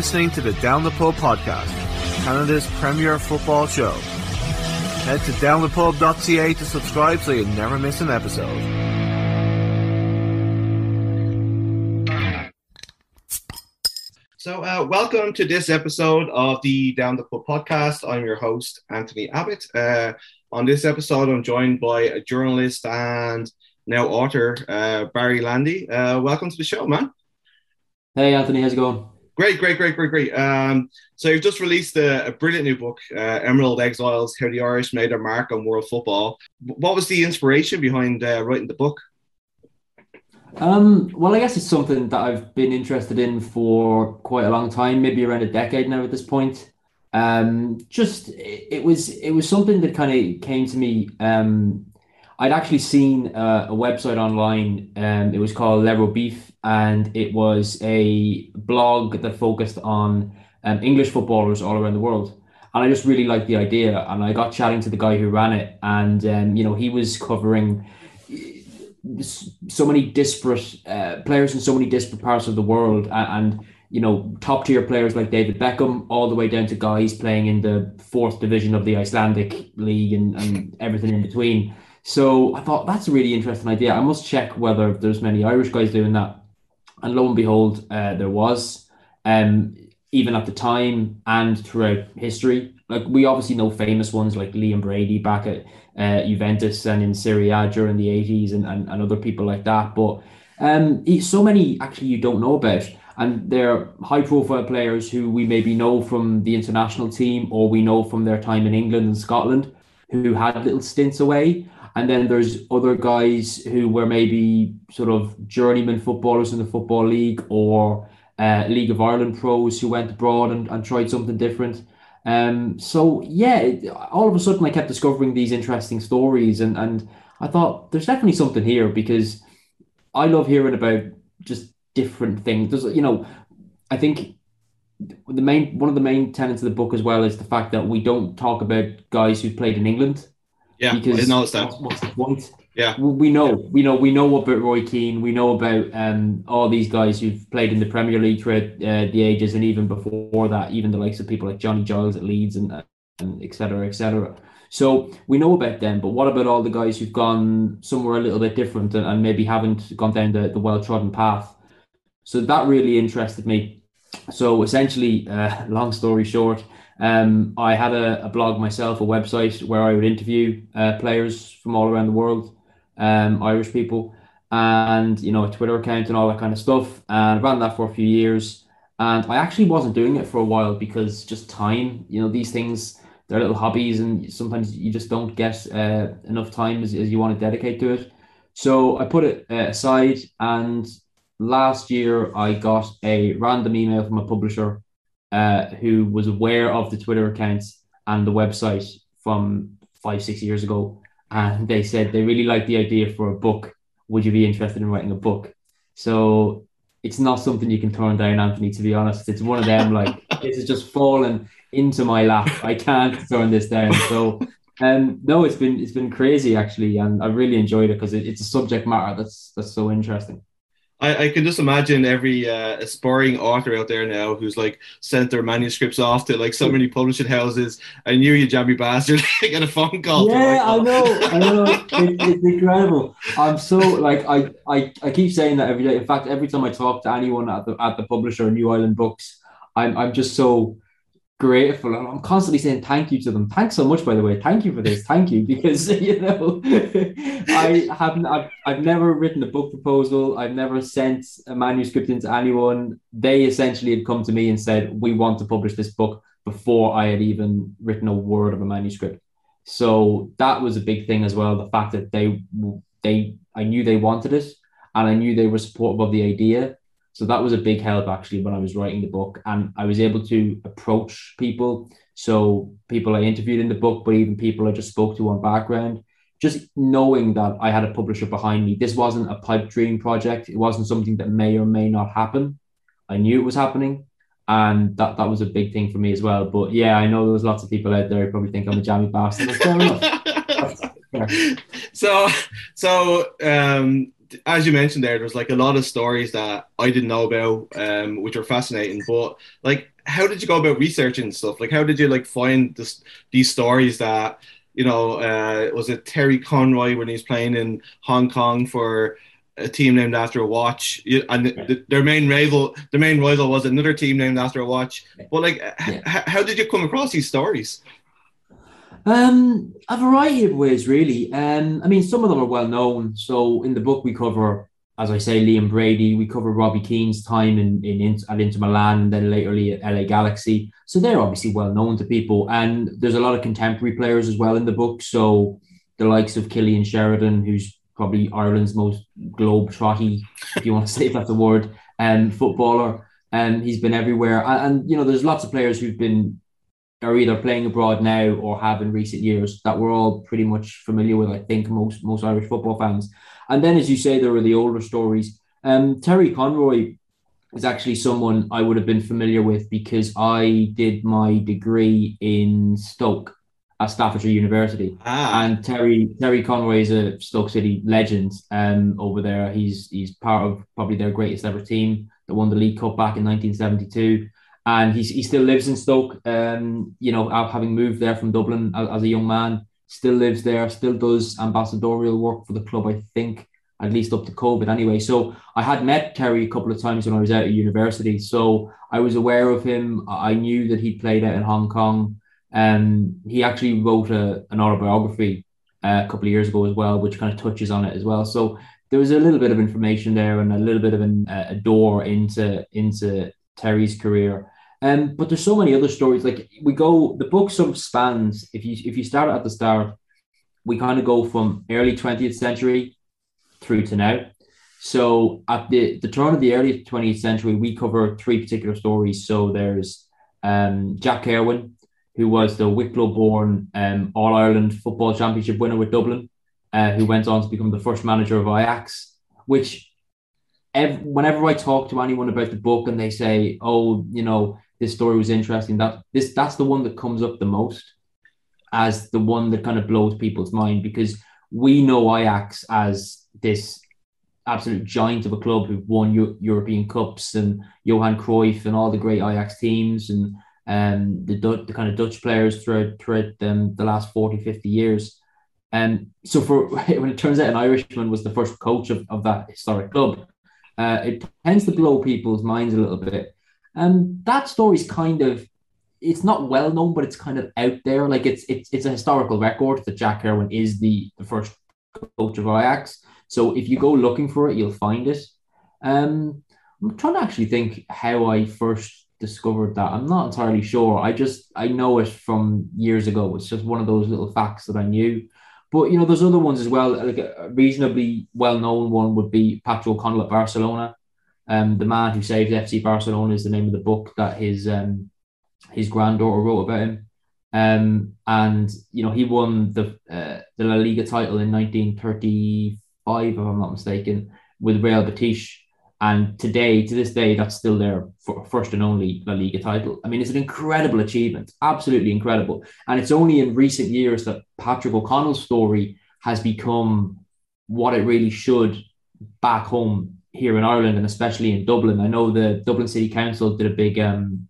You're listening to the Down the Pub podcast, Canada's premier football show. Head to downthepub.ca to subscribe so you never miss an episode. So, uh, welcome to this episode of the Down the Pub podcast. I'm your host, Anthony Abbott. Uh, on this episode, I'm joined by a journalist and now author, uh, Barry Landy. Uh, welcome to the show, man. Hey, Anthony, how's it going? Great, great, great, great, great. Um, so you've just released a, a brilliant new book, uh, Emerald Exiles: How the Irish Made Their Mark on World Football. What was the inspiration behind uh, writing the book? Um, well, I guess it's something that I've been interested in for quite a long time, maybe around a decade now at this point. Um, just it, it was it was something that kind of came to me. Um, I'd actually seen uh, a website online. Um, it was called Level Beef, and it was a blog that focused on um, English footballers all around the world. And I just really liked the idea, and I got chatting to the guy who ran it, and um, you know he was covering so many disparate uh, players in so many disparate parts of the world, and, and you know top tier players like David Beckham, all the way down to guys playing in the fourth division of the Icelandic league and, and everything in between. So I thought that's a really interesting idea. I must check whether there's many Irish guys doing that. And lo and behold, uh, there was. Um, even at the time and throughout history, like we obviously know famous ones like Liam Brady back at uh, Juventus and in Serie A during the 80s and, and, and other people like that. But um, so many actually you don't know about. And they're high profile players who we maybe know from the international team or we know from their time in England and Scotland who had little stints away. And then there's other guys who were maybe sort of journeyman footballers in the Football League or uh, League of Ireland pros who went abroad and, and tried something different. Um, so yeah, all of a sudden I kept discovering these interesting stories, and and I thought there's definitely something here because I love hearing about just different things. There's you know, I think the main one of the main tenets of the book as well is the fact that we don't talk about guys who played in England. Yeah, because I noticed that. What's the point? Yeah, we know, we know, we know about Roy Keane. We know about um, all these guys who've played in the Premier League throughout uh, the ages, and even before that, even the likes of people like Johnny Giles at Leeds and, and et cetera, et cetera. So we know about them, but what about all the guys who've gone somewhere a little bit different and, and maybe haven't gone down the, the well trodden path? So that really interested me. So essentially, uh, long story short, um, I had a, a, blog myself, a website where I would interview uh, players from all around the world um, Irish people, and you know a Twitter account and all that kind of stuff. And I ran that for a few years, and I actually wasn't doing it for a while because just time. You know these things they're little hobbies, and sometimes you just don't get uh, enough time as, as you want to dedicate to it. So I put it uh, aside, and last year I got a random email from a publisher uh, who was aware of the Twitter accounts and the website from five six years ago and they said they really liked the idea for a book. Would you be interested in writing a book? So it's not something you can turn down, Anthony. To be honest, it's one of them. Like this has just fallen into my lap. I can't turn this down. So, um, no, it's been it's been crazy actually, and I really enjoyed it because it, it's a subject matter that's that's so interesting. I, I can just imagine every uh, aspiring author out there now who's like sent their manuscripts off to like so many publishing houses. I knew you, jammy bastard. I get a phone call. Yeah, I know, I know. It, it's incredible. I'm so like I, I I keep saying that every day. In fact, every time I talk to anyone at the at the publisher, New Island Books, I'm I'm just so grateful and I'm constantly saying thank you to them. Thanks so much, by the way. Thank you for this. Thank you because you know I haven't. I've, I've never written a book proposal. I've never sent a manuscript into anyone. They essentially had come to me and said we want to publish this book before I had even written a word of a manuscript. So that was a big thing as well. The fact that they they I knew they wanted it and I knew they were supportive of the idea so that was a big help actually when I was writing the book, and I was able to approach people. So people I interviewed in the book, but even people I just spoke to on background, just knowing that I had a publisher behind me. This wasn't a pipe dream project. It wasn't something that may or may not happen. I knew it was happening, and that that was a big thing for me as well. But yeah, I know there's lots of people out there who probably think I'm a jammy bastard. so so um as you mentioned there, there's like a lot of stories that I didn't know about, um, which are fascinating. But like, how did you go about researching stuff? Like, how did you like find this these stories that you know? Uh, was it Terry Conroy when he's playing in Hong Kong for a team named after a watch, and the, their main rival, the main rival was another team named after a watch. But like, yeah. h- how did you come across these stories? Um, a variety of ways, really. Um, I mean, some of them are well known. So in the book, we cover, as I say, Liam Brady. We cover Robbie Keane's time in, in at Inter Milan and then later at LA Galaxy. So they're obviously well known to people. And there's a lot of contemporary players as well in the book. So the likes of Cillian Sheridan, who's probably Ireland's most globe trotty, if you want to say if that's a word, um, footballer. And um, he's been everywhere. And, and, you know, there's lots of players who've been are either playing abroad now or have in recent years that we're all pretty much familiar with. I think most most Irish football fans. And then, as you say, there were the older stories. Um, Terry Conroy is actually someone I would have been familiar with because I did my degree in Stoke at Staffordshire University. Ah. And Terry Terry Conroy is a Stoke City legend um, over there. He's he's part of probably their greatest ever team that won the League Cup back in 1972 and he's, he still lives in Stoke. Um, you know, having moved there from Dublin as, as, a young man, still lives there, still does ambassadorial work for the club. I think at least up to COVID anyway. So I had met Terry a couple of times when I was out at university, so I was aware of him. I knew that he played out in Hong Kong. Um, he actually wrote a, an autobiography uh, a couple of years ago as well, which kind of touches on it as well. So there was a little bit of information there and a little bit of an, a door into into Terry's career. Um, but there's so many other stories. Like we go, the book sort of spans. If you if you start at the start, we kind of go from early 20th century through to now. So at the the turn of the early 20th century, we cover three particular stories. So there's um, Jack Kirwan, who was the Wicklow-born um, All Ireland Football Championship winner with Dublin, uh, who went on to become the first manager of Ajax, which Ev- whenever I talk to anyone about the book and they say, "Oh, you know, this story was interesting," that this that's the one that comes up the most as the one that kind of blows people's mind because we know Ajax as this absolute giant of a club who've won European cups and Johan Cruyff and all the great Ajax teams and um, the, the kind of Dutch players throughout, throughout um, the last 40, 50 years. And so for when it turns out an Irishman was the first coach of, of that historic club, uh, it tends to blow people's minds a little bit. And that story's kind of it's not well known, but it's kind of out there. Like it's it's it's a historical record that Jack Kirwan is the, the first coach of Ajax. So if you go looking for it, you'll find it. Um, I'm trying to actually think how I first discovered that. I'm not entirely sure. I just I know it from years ago. It's just one of those little facts that I knew. But you know, there's other ones as well. Like a reasonably well-known one would be Patrick O'Connell at Barcelona. Um, the man who saved FC Barcelona is the name of the book that his um, his granddaughter wrote about him. Um, and you know, he won the uh, the La Liga title in 1935, if I'm not mistaken, with Real Betis. And today, to this day, that's still their first and only La Liga title. I mean, it's an incredible achievement, absolutely incredible. And it's only in recent years that Patrick O'Connell's story has become what it really should back home here in Ireland and especially in Dublin. I know the Dublin City Council did a big um,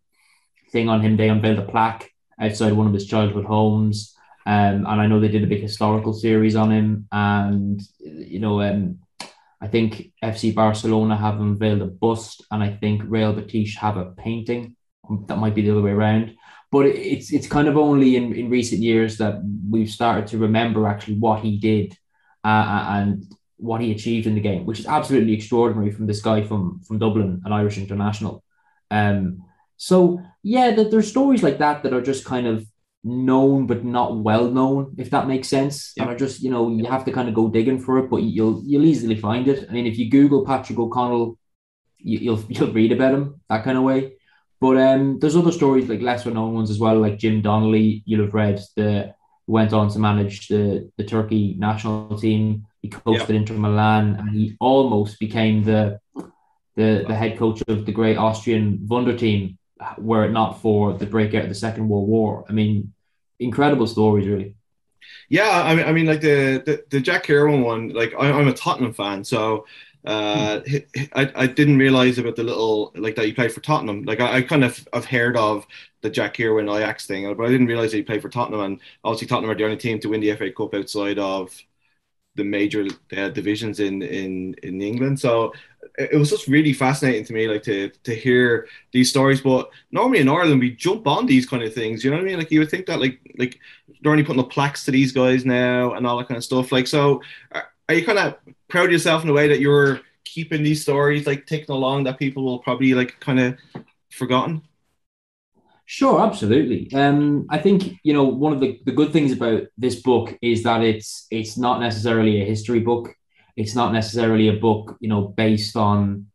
thing on him. They unveiled a plaque outside one of his childhood homes. Um, and I know they did a big historical series on him. And, you know, um, I think FC Barcelona have unveiled a bust, and I think Real Betis have a painting. That might be the other way around. But it's it's kind of only in, in recent years that we've started to remember actually what he did uh, and what he achieved in the game, which is absolutely extraordinary from this guy from from Dublin, an Irish international. Um, so yeah, that there's stories like that that are just kind of known but not well known, if that makes sense. Yeah. And I just, you know, you have to kind of go digging for it, but you'll you'll easily find it. I mean, if you Google Patrick O'Connell, you, will you'll read about him that kind of way. But um, there's other stories like lesser known ones as well, like Jim Donnelly. You'll have read the went on to manage the the Turkey national team. He coached yeah. at Inter Milan, and he almost became the the the head coach of the great Austrian Wunder team were it not for the breakout of the Second World War. I mean, incredible stories, really. Yeah, I mean, I mean, like the the, the Jack Kirwan one. Like, I, am a Tottenham fan, so uh, I, I didn't realize about the little like that he played for Tottenham. Like, I, I kind of I've heard of the Jack Kirwan Ajax thing, but I didn't realize that he played for Tottenham. And obviously, Tottenham are the only team to win the FA Cup outside of the major uh, divisions in in in England. So it was just really fascinating to me, like to to hear these stories. But normally in Ireland, we jump on these kind of things. You know what I mean? Like you would think that like like they're only putting up plaques to these guys now and all that kind of stuff. Like so, are you kind of proud of yourself in a way that you're keeping these stories like ticking along that people will probably like kind of forgotten? Sure, absolutely. Um, I think you know one of the, the good things about this book is that it's it's not necessarily a history book. It's not necessarily a book you know based on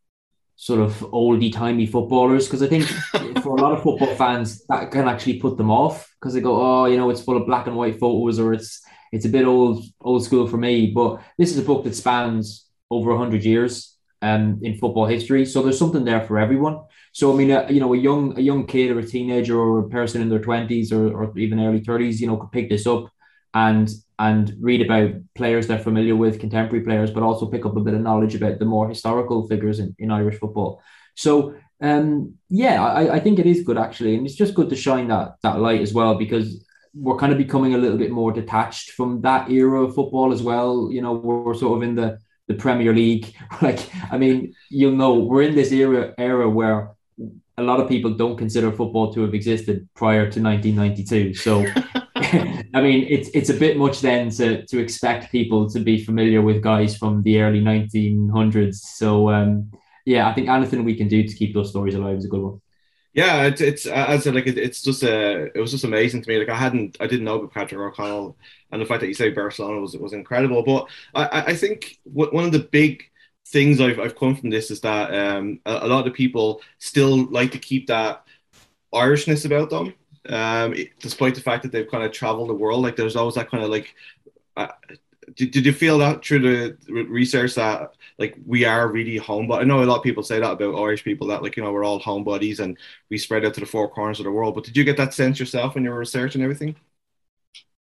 sort of oldie timey footballers because I think for a lot of football fans that can actually put them off because they go, oh, you know, it's full of black and white photos or it's it's a bit old old school for me. But this is a book that spans over hundred years um, in football history, so there's something there for everyone. So I mean, uh, you know, a young a young kid or a teenager or a person in their twenties or, or even early thirties, you know, could pick this up and and read about players they're familiar with, contemporary players, but also pick up a bit of knowledge about the more historical figures in, in Irish football. So um, yeah, I, I think it is good actually, and it's just good to shine that that light as well because we're kind of becoming a little bit more detached from that era of football as well. You know, we're sort of in the the Premier League. Like, I mean, you'll know we're in this era era where a lot of people don't consider football to have existed prior to 1992. So, I mean, it's it's a bit much then to to expect people to be familiar with guys from the early 1900s. So, um, yeah, I think anything we can do to keep those stories alive is a good one. Yeah, it's it's as I said, like it, it's just a it was just amazing to me. Like I hadn't, I didn't know about Patrick O'Connell, and the fact that you say Barcelona was it was incredible. But I I think one of the big things I've, I've come from this is that um, a, a, lot of people still like to keep that Irishness about them, um, despite the fact that they've kind of traveled the world. Like there's always that kind of like. Uh, did, did you feel that through the research that like we are really home but I know a lot of people say that about Irish people that like you know we're all homebodies and we spread out to the four corners of the world but did you get that sense yourself when you were researching everything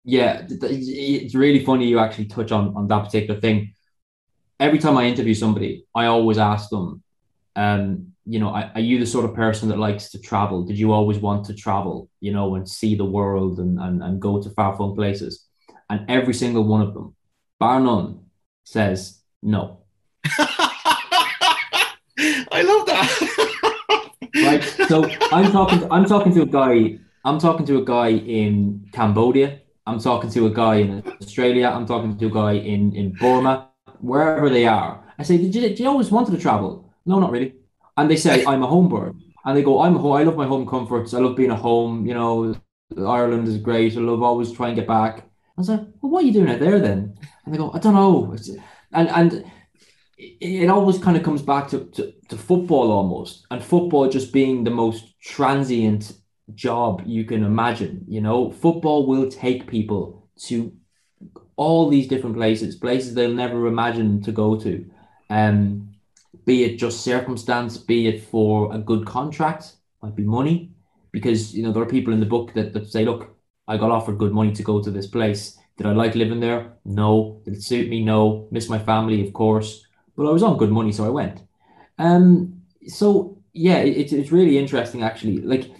yeah it's really funny you actually touch on on that particular thing every time I interview somebody, I always ask them, um, you know, are, are, you the sort of person that likes to travel? Did you always want to travel, you know, and see the world and, and, and go to far flung places? And every single one of them, bar none, says no. I love that. right. So I'm talking to, I'm talking to a guy, I'm talking to a guy in Cambodia. I'm talking to a guy in Australia. I'm talking to a guy in, in Burma wherever they are. I say, did you, did you always wanted to travel? No, not really. And they say, I'm a home bird. And they go, I'm a home, I love my home comforts. I love being at home. You know, Ireland is great. I love always try and get back. I was like, well, what are you doing out there then? And they go, I don't know. And and it, always kind of comes back to, to, to football almost. And football just being the most transient job you can imagine. You know, football will take people to all these different places, places they'll never imagine to go to. Um, be it just circumstance, be it for a good contract, might be money, because you know there are people in the book that, that say, look, I got offered good money to go to this place. Did I like living there? No. Did it suit me? No. Miss my family, of course. But I was on good money, so I went. Um, so yeah, it, it's really interesting actually. Like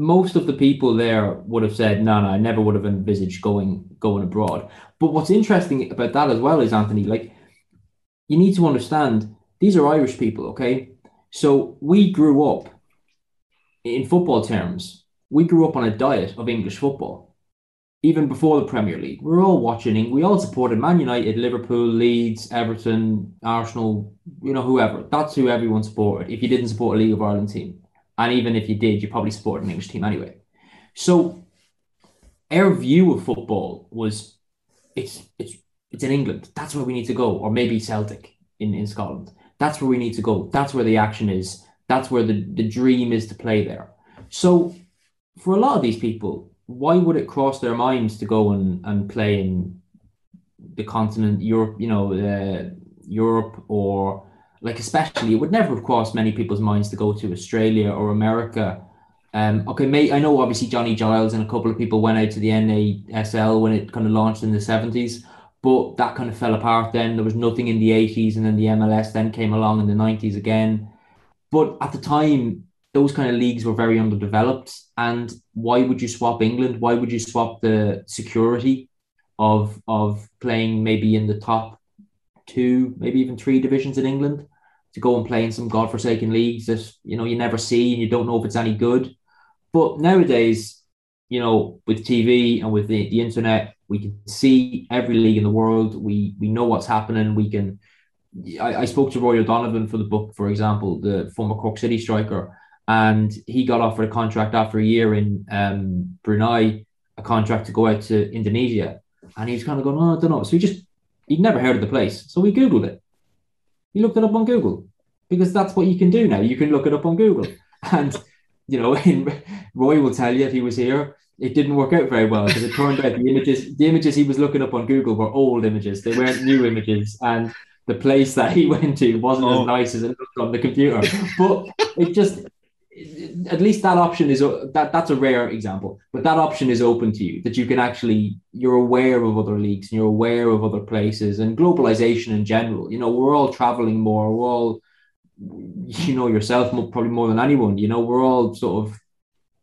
most of the people there would have said, no, no, I never would have envisaged going going abroad. But what's interesting about that as well is Anthony, like you need to understand these are Irish people, okay? So we grew up in football terms, we grew up on a diet of English football. Even before the Premier League, we are all watching. We all supported Man United, Liverpool, Leeds, Everton, Arsenal. You know, whoever. That's who everyone supported. If you didn't support a League of Ireland team, and even if you did, you probably supported an English team anyway. So our view of football was it's it's it's in England. That's where we need to go, or maybe Celtic in, in Scotland. That's where we need to go. That's where the action is. That's where the, the dream is to play there. So for a lot of these people, why would it cross their minds to go and, and play in the continent, Europe, you know, uh, Europe or like especially it would never have crossed many people's minds to go to Australia or America Um, okay, mate, I know obviously Johnny Giles and a couple of people went out to the NASL when it kind of launched in the 70s, but that kind of fell apart then. There was nothing in the 80s, and then the MLS then came along in the 90s again. But at the time, those kind of leagues were very underdeveloped. And why would you swap England? Why would you swap the security of of playing maybe in the top two, maybe even three divisions in England to go and play in some godforsaken leagues that you know you never see and you don't know if it's any good. But nowadays, you know, with TV and with the, the internet, we can see every league in the world. We we know what's happening. We can. I, I spoke to Roy O'Donovan for the book, for example, the former Cork City striker, and he got offered a contract after a year in um, Brunei, a contract to go out to Indonesia, and he was kind of going, "Oh, I don't know." So he just he'd never heard of the place, so we googled it. He looked it up on Google because that's what you can do now. You can look it up on Google, and you know, Roy will tell you if he was here, it didn't work out very well because it turned out the images, the images he was looking up on Google were old images. They weren't new images, and the place that he went to wasn't oh. as nice as it looked on the computer. But it just, at least that option is that that's a rare example, but that option is open to you that you can actually you're aware of other leagues and you're aware of other places and globalization in general. You know, we're all traveling more. We're all you know yourself probably more than anyone. You know, we're all sort of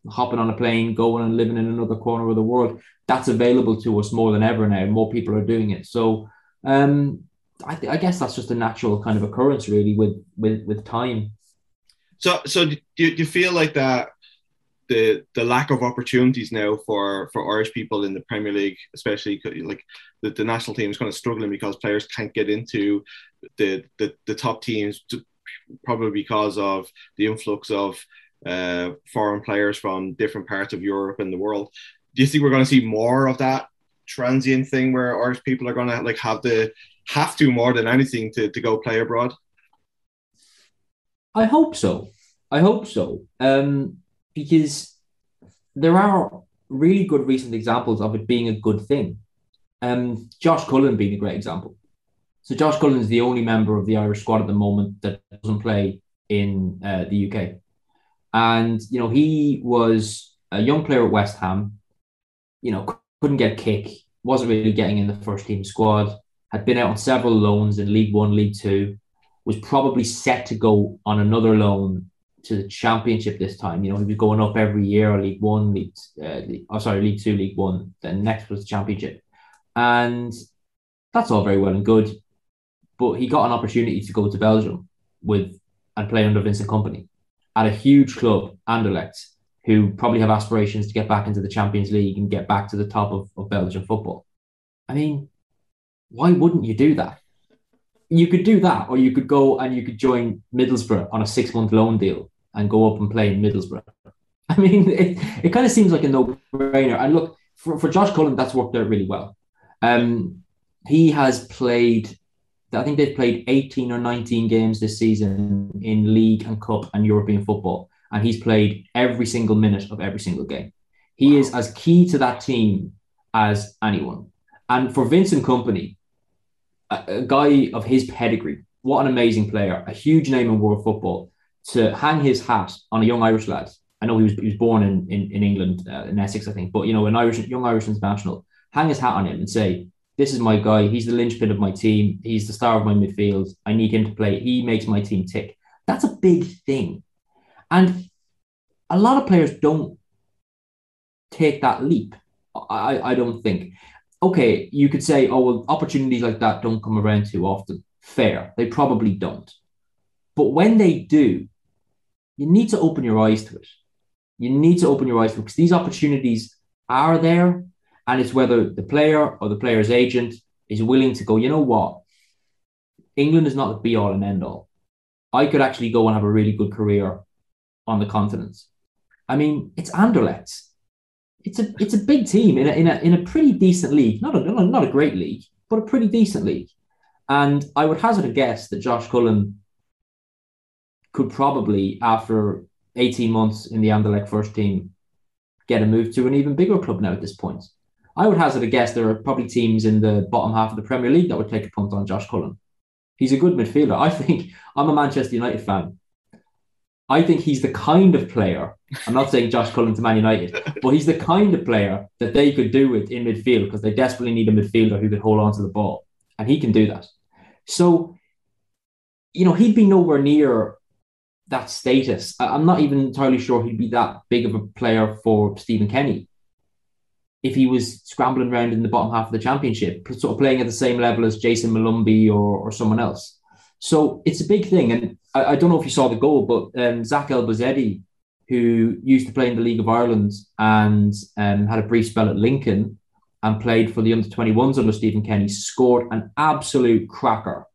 hopping on a plane, going and living in another corner of the world. That's available to us more than ever now. More people are doing it. So um, I, th- I guess that's just a natural kind of occurrence, really, with with with time. So, so do you, do you feel like that the the lack of opportunities now for for Irish people in the Premier League, especially like the, the national team is kind of struggling because players can't get into the the, the top teams probably because of the influx of uh, foreign players from different parts of Europe and the world. Do you think we're going to see more of that transient thing where Irish people are going to like have the have to more than anything to, to go play abroad? I hope so. I hope so. Um, because there are really good recent examples of it being a good thing. Um, Josh Cullen being a great example. So Josh Cullen is the only member of the Irish squad at the moment that doesn't play in uh, the UK. And, you know, he was a young player at West Ham, you know, couldn't get kick, wasn't really getting in the first team squad, had been out on several loans in League One, League Two, was probably set to go on another loan to the championship this time. You know, he was going up every year, League One, League, uh, oh, sorry, League Two, League One. Then next was the championship. And that's all very well and good but he got an opportunity to go to Belgium with and play under Vincent Kompany at a huge club, Anderlecht, who probably have aspirations to get back into the Champions League and get back to the top of, of Belgian football. I mean, why wouldn't you do that? You could do that, or you could go and you could join Middlesbrough on a six month loan deal and go up and play in Middlesbrough. I mean, it, it kind of seems like a no brainer. And look, for, for Josh Cullen, that's worked out really well. Um, he has played I think they've played 18 or 19 games this season in league and cup and European football. And he's played every single minute of every single game. He wow. is as key to that team as anyone. And for Vincent Kompany, a, a guy of his pedigree, what an amazing player, a huge name in world football, to hang his hat on a young Irish lad. I know he was, he was born in, in, in England, uh, in Essex, I think, but you know, an Irish young Irish international, hang his hat on him and say, this is my guy. He's the linchpin of my team. He's the star of my midfield. I need him to play. He makes my team tick. That's a big thing. And a lot of players don't take that leap. I, I don't think. Okay, you could say, oh, well, opportunities like that don't come around too often. Fair. They probably don't. But when they do, you need to open your eyes to it. You need to open your eyes to it because these opportunities are there and it's whether the player or the player's agent is willing to go, you know what? England is not the be all and end all. I could actually go and have a really good career on the continent. I mean, it's Anderlecht. It's a it's a big team in a, in a, in a pretty decent league. Not a, not a great league, but a pretty decent league. And I would hazard a guess that Josh Cullen could probably, after 18 months in the Anderlecht first team, get a move to an even bigger club now at this point. I would hazard a guess there are probably teams in the bottom half of the Premier League that would take a punt on Josh Cullen. He's a good midfielder. I think I'm a Manchester United fan. I think he's the kind of player. I'm not saying Josh Cullen to Man United, but he's the kind of player that they could do with in midfield because they desperately need a midfielder who can hold on to the ball, and he can do that. So, you know, he'd be nowhere near that status. I'm not even entirely sure he'd be that big of a player for Stephen Kenny if he was scrambling around in the bottom half of the championship, sort of playing at the same level as Jayson Molumby or, or someone else. So it's a big thing. And I, I don't know if you saw the goal, but um, Zack Elbouzedi, who used to play in the League of Ireland and um, had a brief spell at Lincoln and played for the under 21s under Stephen Kenny, scored an absolute cracker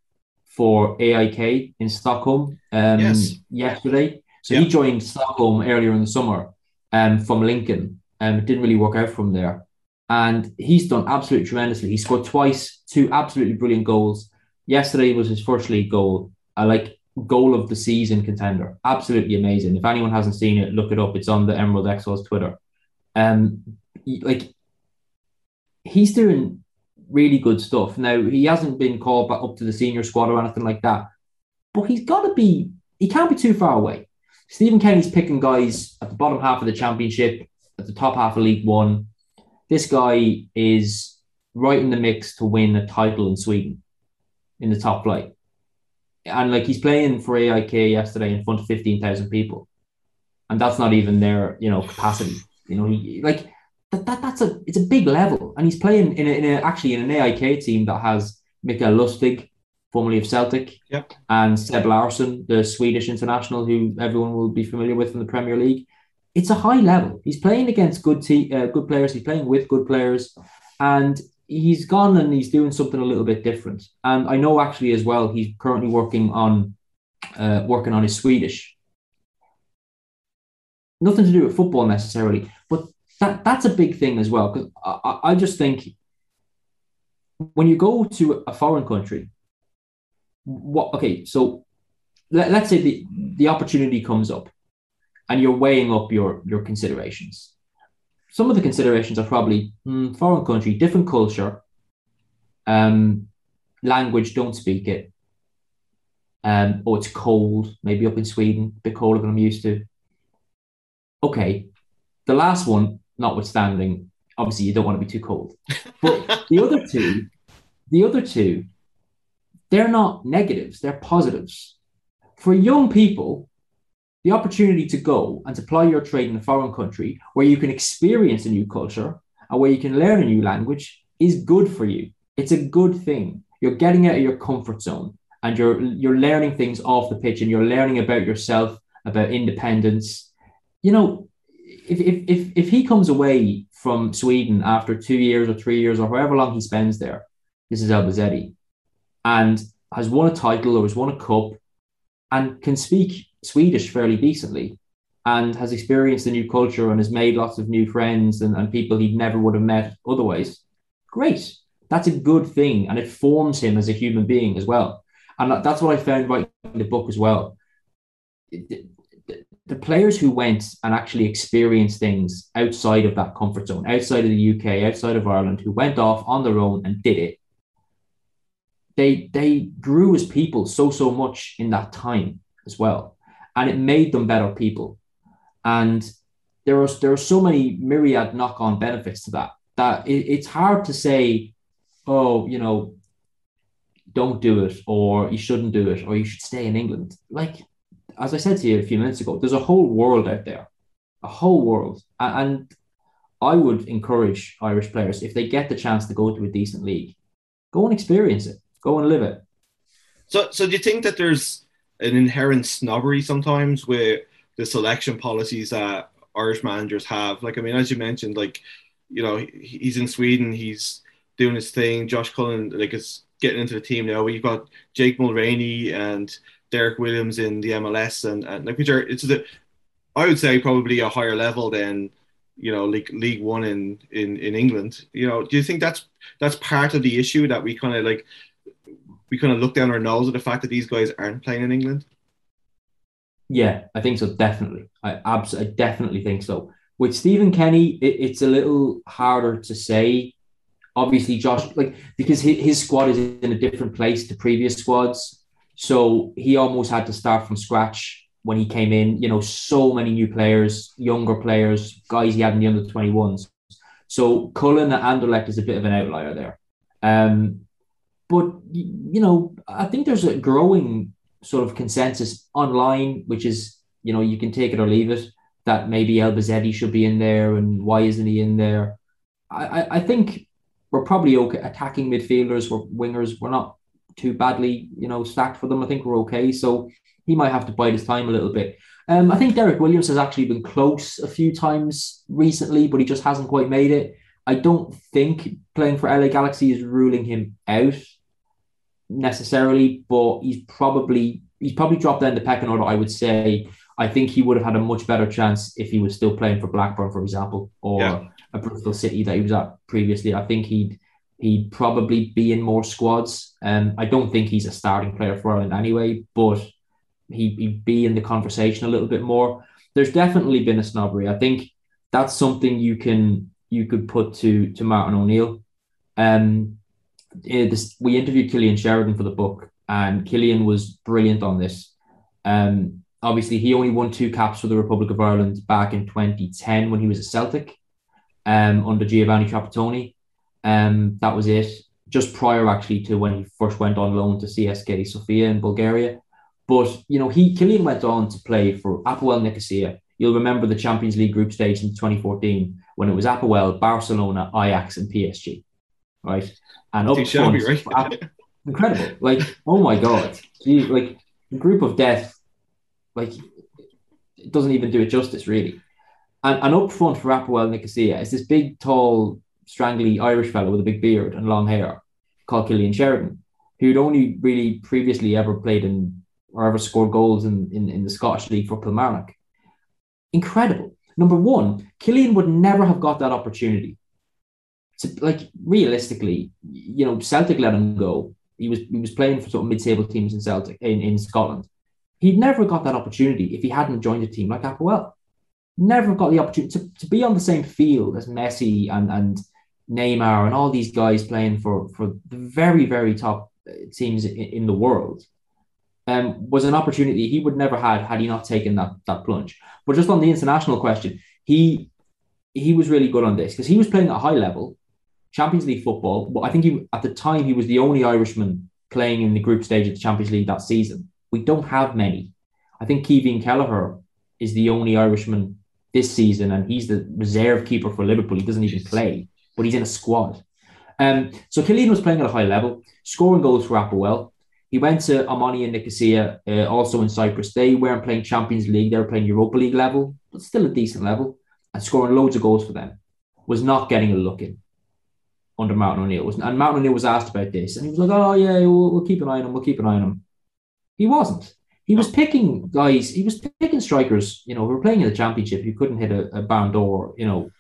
for AIK in Stockholm um, yes. yesterday. So he joined Stockholm earlier in the summer um, from Lincoln. Um, it didn't really work out from there. And he's done absolutely tremendously. He scored twice, two absolutely brilliant goals. Yesterday was his first league goal. I like goal of the season contender. Absolutely amazing. If anyone hasn't seen it, look it up. It's on the Emerald Exiles Twitter. Um, like he's doing really good stuff. Now he hasn't been called back up to the senior squad or anything like that, but he's got to be. He can't be too far away. Stephen Kenny's picking guys at the bottom half of the championship, at the top half of League One. This guy is right in the mix to win a title in Sweden in the top flight and like he's playing for AIK yesterday in front of fifteen thousand people, and that's not even their you know capacity. You know, he like that, that that's a it's a big level, and he's playing in a, in a actually in an AIK team that has Mikael Lustig, formerly of Celtic, yep. and Seb Larsson, the Swedish international, who everyone will be familiar with from the Premier League. It's a high level. He's playing against good te- uh, good players. He's playing with good players, and he's gone and he's doing something a little bit different. And I know actually as well, he's currently working on uh, working on his Swedish. Nothing to do with football necessarily, but that that's a big thing as well. Because I, I just think when you go to a foreign country, what okay, so let, let's say the the opportunity comes up and you're weighing up your your considerations some of the considerations are probably mm, foreign country, different culture, um, language, don't speak it. Um, or it's cold, maybe up in Sweden, a bit colder than I'm used to. Okay, the last one, notwithstanding, obviously you don't want to be too cold. But the other two, the other two, they're not negatives, they're positives. For young people, the opportunity to go and to apply your trade in a foreign country where you can experience a new culture and where you can learn a new language is good for you. It's a good thing. You're getting out of your comfort zone and you're you're learning things off the pitch and you're learning about yourself, about independence. You know, if if if, if he comes away from Sweden after two years or three years or however long he spends there, this is Elbouzedi, and has won a title or has won a cup and can speak Swedish fairly decently and has experienced the new culture and has made lots of new friends and, and people he never would have met otherwise, great. That's a good thing. And it forms him as a human being as well. And that's what I found writing the book as well. The, the, the players who went and actually experienced things outside of that comfort zone, outside of the UK, outside of Ireland, who went off on their own and did it, they they grew as people so so much in that time as well and it made them better people. And there are there are so many myriad knock on benefits to that that it, it's hard to say, oh, you know, don't do it, or you shouldn't do it, or you should stay in England. Like as I said to you a few minutes ago, there's a whole world out there, a whole world, and I would encourage Irish players if they get the chance to go to a decent league, go and experience it, go and live it. So, so do you think that there's an inherent snobbery sometimes with the selection policies that Irish managers have. Like, I mean, as you mentioned, like, you know, he's in Sweden, he's doing his thing. Josh Cullen, like, is getting into the team now. We've got Jake Mulraney and Derrick Williams in the MLS, and, and like, which are, it's the, I would say, probably a higher level than, you know, like League One in, in, in England. You know, do you think that's that's part of the issue that we kind of like we kind of look down our nose at the fact that these guys aren't playing in England? Yeah, I think so. Definitely, I absolutely, I definitely think so. With Stephen Kenny, it, it's a little harder to say. Obviously, Josh, like because his, his squad is in a different place to previous squads, so he almost had to start from scratch. when he came in. You know, so many new players, younger players, guys he had in the under 21s. So Cullen and Anderlecht is a bit of an outlier there. Um, but you know, I think there's a growing sort of consensus online, which is you know you can take it or leave it that maybe Elbouzedi should be in there and why isn't he in there? I, I think we're probably okay attacking midfielders, we're wingers, we're not too badly, you know, stacked for them. I think we're okay. So he might have to bide his time a little bit. Um, I think Derrick Williams has actually been close a few times recently, but he just hasn't quite made it. I don't think playing for LA Galaxy is ruling him out necessarily, but he's probably he's probably dropped down the pecking order. I would say I think he would have had a much better chance if he was still playing for Blackburn, for example, or yeah. a Bristol City that he was at previously. I think he'd he'd probably be in more squads. Um, I don't think he's a starting player for Ireland anyway, but he, he'd be in the conversation a little bit more. There's definitely been a snobbery. I think that's something you can you could put to to Martin O'Neill. Um, this, we interviewed Cillian Sheridan for the book, and Cillian was brilliant on this. Um, obviously he only won two caps for the Republic of Ireland back in 2010 when he was at Celtic um, under Giovanni Trapattoni. Um, that was it. Just prior actually to when he first went on loan to CSKA Sofia in Bulgaria. But you know, he Cillian went on to play for Apoel Nicosia. You'll remember the Champions League group stage in 2014 when it was Apoel, Barcelona, Ajax, and PSG. Right. And up front, right? incredible. Like, oh my god. Gee, like a group of death like it doesn't even do it justice really. And, and up front for Apoel Nicosia is this big, tall, strangly Irish fellow with a big beard and long hair called Cillian Sheridan, who'd only really previously ever played in or ever scored goals in, in, in the Scottish League for Kilmarnock. Incredible. Number one, Cillian would never have got that opportunity. To, like realistically, you know, Celtic let him go. He was he was playing for sort of mid-table teams in Celtic in, in Scotland. He'd never got that opportunity if he hadn't joined a team like Apoel. Never got the opportunity to, to be on the same field as Messi and, and Neymar and all these guys playing for, for the very, very top uh, teams in, in the world. Um, was an opportunity he would never had had he not taken that that plunge. But just on the international question, he he was really good on this because he was playing at a high level, Champions League football. But I think he at the time he was the only Irishman playing in the group stage of the Champions League that season. We don't have many. I think Caoimhín Kelleher is the only Irishman this season, and he's the reserve keeper for Liverpool. He doesn't even play, but he's in a squad. Um, so Cillian was playing at a high level, scoring goals for Apoel. He went to Omonia Nicosia, uh, also in Cyprus. They weren't playing Champions League; they were playing Europa League level, but still a decent level, and scoring loads of goals for them. Was not getting a look in under Martin O'Neill. And Martin O'Neill was asked about this, and he was like, "Oh yeah, we'll, we'll keep an eye on him. We'll keep an eye on him." He wasn't. He was picking guys. He was picking strikers. You know, who were playing in the championship. Who couldn't hit a, a barn door. You know,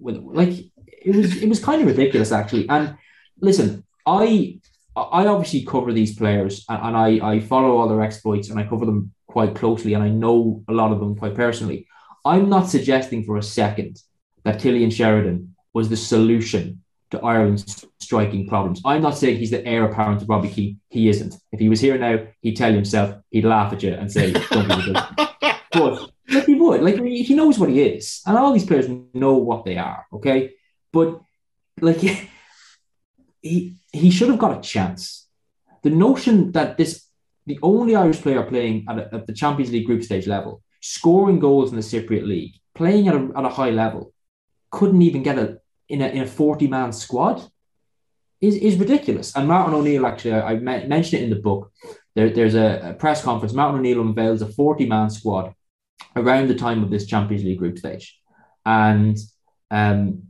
with like it was. It was kind of ridiculous actually. And listen, I I obviously cover these players and, and I I follow all their exploits and I cover them quite closely and I know a lot of them quite personally. I'm not suggesting for a second that Cillian Sheridan was the solution to Ireland's striking problems. I'm not saying he's the heir apparent to Robbie Keane. He isn't. If he was here now, he'd tell himself, he'd laugh at you and say, don't be ridiculous. but like he would, like he knows what he is. And all these players know what they are, okay? But like he he should have got a chance. The notion that this the only Irish player playing at, a, at the Champions League group stage level, scoring goals in the Cypriot League, playing at a, at a high level, couldn't even get a in a, in a 40 man squad is, is ridiculous. And Martin O'Neill, actually, I, I mentioned it in the book. There, there's a, a, press conference. Martin O'Neill unveils a 40 man squad around the time of this Champions League group stage. And um,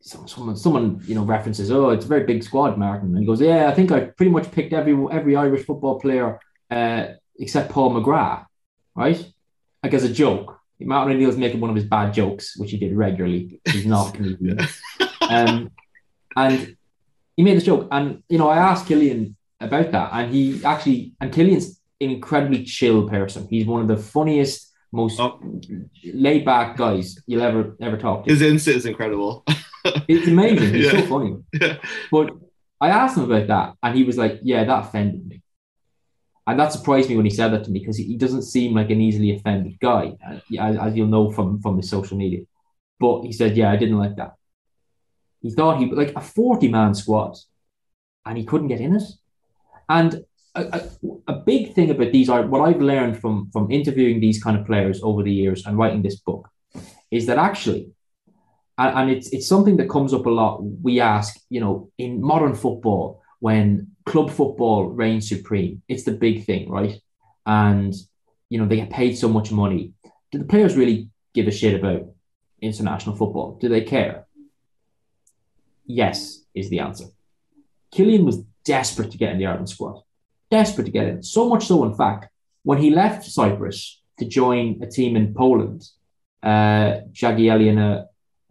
someone, someone, you know, references, oh, it's a very big squad, Martin. And he goes, yeah, I think I pretty much picked every every Irish football player uh, except Paul McGrath, right? Like as a joke. Martin O'Neill's making one of his bad jokes, which he did regularly. He's not comedian. um, and he made this joke, and you know, I asked Cillian about that, and he actually, and Cillian's an incredibly chill person. He's one of the funniest, most oh. laid back guys you'll ever ever talk to. His insight is incredible. it's amazing. He's yeah. so funny. Yeah. But I asked him about that, and he was like, "Yeah, that offended me." And that surprised me when he said that to me because he doesn't seem like an easily offended guy, uh, as you'll know from, from his social media. But he said, Yeah, I didn't like that. He thought he, like a 40 man squad, and he couldn't get in it. And a, a, a, big thing about these are what I've learned from, from interviewing these kind of players over the years and writing this book is that actually, and it's, it's something that comes up a lot. We ask, you know, in modern football, when club football reigns supreme. It's the big thing, right? And you know they get paid so much money. Do the players really give a shit about international football? Do they care? Yes, is the answer. Cillian was desperate to get in the Ireland squad, desperate to get in. So much so, in fact, when he left Cyprus to join a team in Poland, uh, Jagiellona,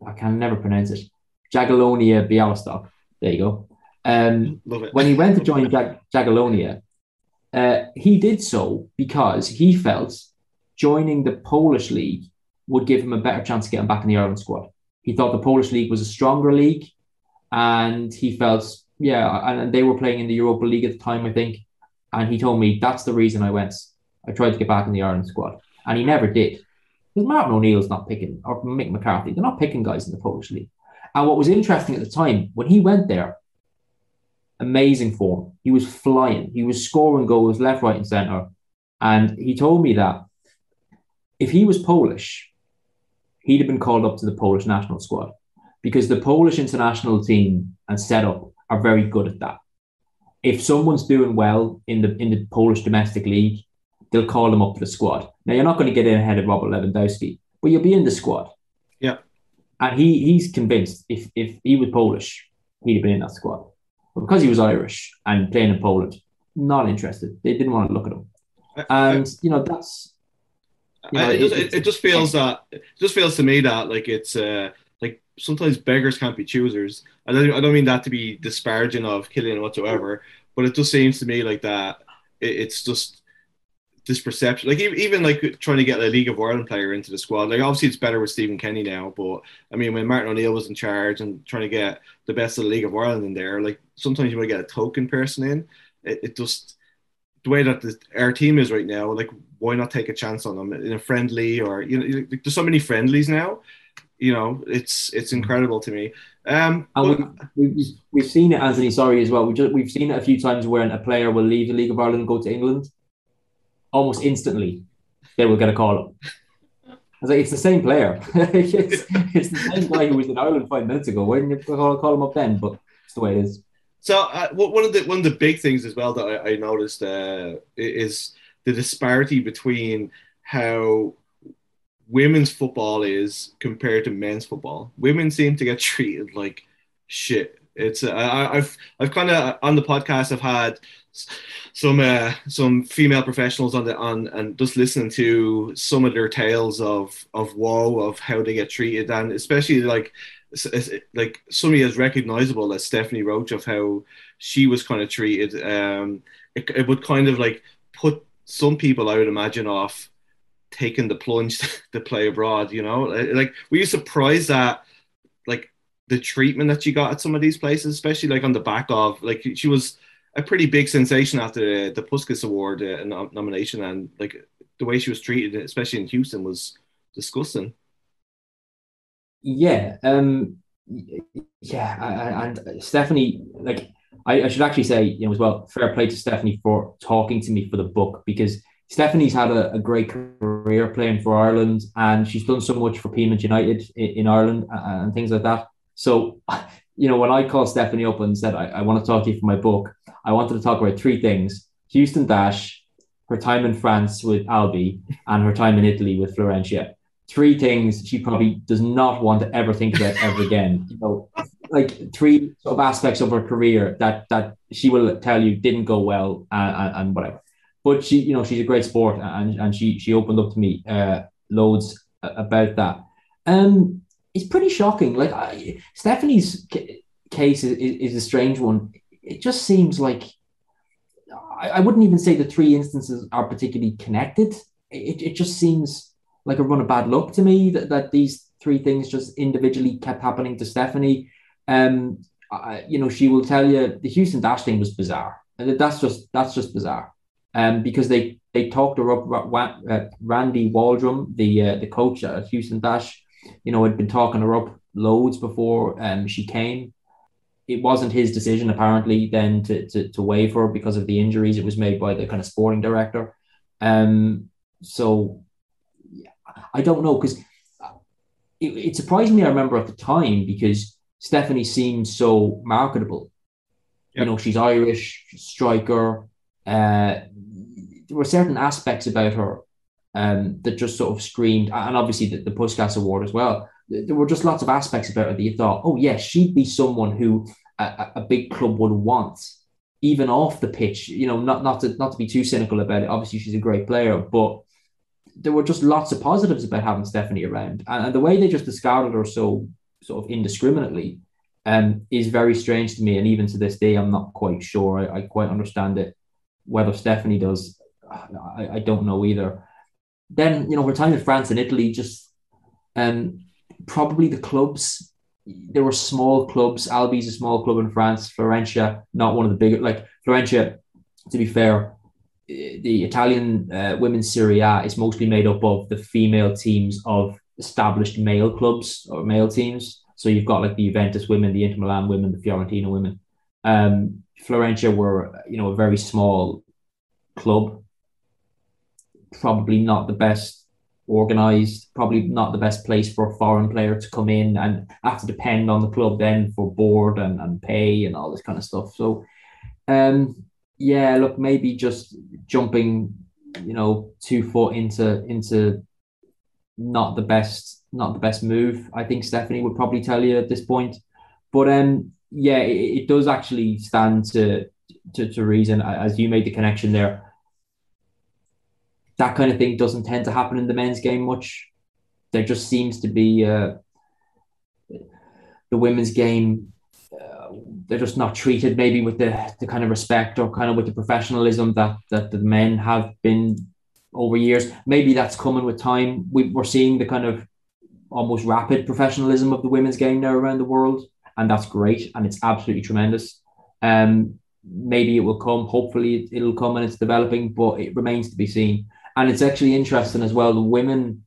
I can never pronounce it, Jagiellonia Bialystok. There you go. Um, when he went to join Jag- Jagiellonia, uh, he did so because he felt joining the Polish league would give him a better chance of getting back in the Ireland squad. He thought the Polish league was a stronger league, and he felt, yeah, and they were playing in the Europa League at the time, I think. And he told me that's the reason I went. I tried to get back in the Ireland squad, and he never did. Because Martin O'Neill's not picking, or Mick McCarthy, they're not picking guys in the Polish league. And what was interesting at the time, when he went there, amazing form. He was flying. He was scoring goals left, right, and centre. And he told me that if he was Polish, he'd have been called up to the Polish national squad because the Polish international team and setup are very good at that. If someone's doing well in the in the Polish domestic league, they'll call them up to the squad. Now you're not going to get in ahead of Robert Lewandowski, but you'll be in the squad. Yeah. And he he's convinced if if he was Polish, he'd have been in that squad. But because he was Irish and playing in Poland, not interested. They didn't want to look at him. And you know that's. You know, it, it, it, it, just feels that it just feels to me that like it's uh like sometimes beggars can't be choosers. I don't I don't mean that to be disparaging of Cillian whatsoever, but it just seems to me like that it's just this perception, like even like trying to get a League of Ireland player into the squad. Like obviously it's better with Stephen Kenny now, but I mean when Martin O'Neill was in charge and trying to get the best of the League of Ireland in there, like sometimes you might get a token person in. It, it just the way that the, our team is right now, like why not take a chance on them in a friendly or you know there's so many friendlies now. You know, it's it's incredible to me. Um, and but, we, we, we've seen it, Anthony. Sorry, as well. We just, we've seen it a few times where a player will leave the League of Ireland and go to England almost instantly they will get a call up. Like, it's the same player. it's, it's, the same guy who was in Ireland five minutes ago. Why didn't you call, call him up then? But it's the way it is. So uh, one of the one of the big things as well that I, I noticed uh, is the disparity between how women's football is compared to men's football. Women seem to get treated like shit. It's uh, I, I've I've kind of on the podcast I've had some uh, some female professionals on the on and just listening to some of their tales of of woe of how they get treated and especially like like somebody as recognizable as Stephanie Roche of how she was kind of treated um it, it would kind of like put some people I would imagine off taking the plunge to play abroad you know? Like were you surprised that like the treatment that she got at some of these places especially like on the back of like she was a pretty big sensation after the, the Puskas Award uh, nomination, and like the way she was treated, especially in Houston, was disgusting. Yeah, um, yeah, I, I, and Stephanie, like I, I, should actually say, you know, as well, fair play to Stephanie for talking to me for the book because Stephanie's had a, a great career playing for Ireland, and she's done so much for Peamount United in, in Ireland and, and things like that. So, you know, when I called Stephanie up and said I, I want to talk to you for my book, I wanted to talk about three things Houston Dash, her time in France with Albi, and her time in Italy with Florentia. Three things she probably does not want to ever think about ever again. You know, like three sort of aspects of her career that that she will tell you didn't go well and, and, and whatever. But she, you know, she's a great sport and, and she she opened up to me uh, loads about that. Um, it's pretty shocking. Like I, Stephanie's case is, is a strange one it just seems like I, I wouldn't even say the three instances are particularly connected. It, it just seems like a run of bad luck to me that, that these three things just individually kept happening to Stephanie. Um, I, you know, she will tell you the Houston Dash thing was bizarre. That's just that's just bizarre. um, because they they talked her. Uh, Randy Waldrum, the uh, the coach at Houston Dash, you know, had been talking her up loads before um, she came. It wasn't his decision apparently then to, to to waive her because of the injuries. It was made by the kind of sporting director. Um, so yeah, I don't know because it, it surprised me. I remember at the time because Stephanie seemed so marketable. Yep. You know, she's Irish, striker. Uh, there were certain aspects about her um, that just sort of screamed, and obviously the, the Puskas Award as well. There were just lots of aspects about her that you thought, oh, yes, she'd be someone who a, a big club would want, even off the pitch. You know, not not to not to be too cynical about it. Obviously, she's a great player, but there were just lots of positives about having Stephanie around, and, and the way they just discarded her so sort of indiscriminately um, is very strange to me. And even to this day, I'm not quite sure. I, I quite understand it. Whether Stephanie does, I, I don't know either. Then you know her time in France and Italy, just um, probably the clubs. There were small clubs. Albi's a small club in France. Florentia, not one of the bigger. Like Florentia, to be fair, the Italian uh, women's Serie A is mostly made up of the female teams of established male clubs or male teams. So you've got like the Juventus women, the Inter Milan women, the Fiorentina women. Um, Florentia were, you know, a very small club, probably not the best organized, probably not the best place for a foreign player to come in and have to depend on the club then for board and, and pay and all this kind of stuff. So, um, yeah, look, maybe just jumping, you know, two foot into into not the best, not the best move. I think Stephanie would probably tell you at this point. But um, yeah, it, it does actually stand to, to to reason as you made the connection there. That kind of thing doesn't tend to happen in the men's game much. There just seems to be uh, the women's game they're just not treated maybe with the, the kind of respect or kind of with the professionalism that that the men have been over years. Maybe that's coming with time. We, we're seeing the kind of almost rapid professionalism of the women's game now around the world, and that's great and it's absolutely tremendous. Um, maybe it will come. Hopefully, it'll come and it's developing, but it remains to be seen. And it's actually interesting as well. The women,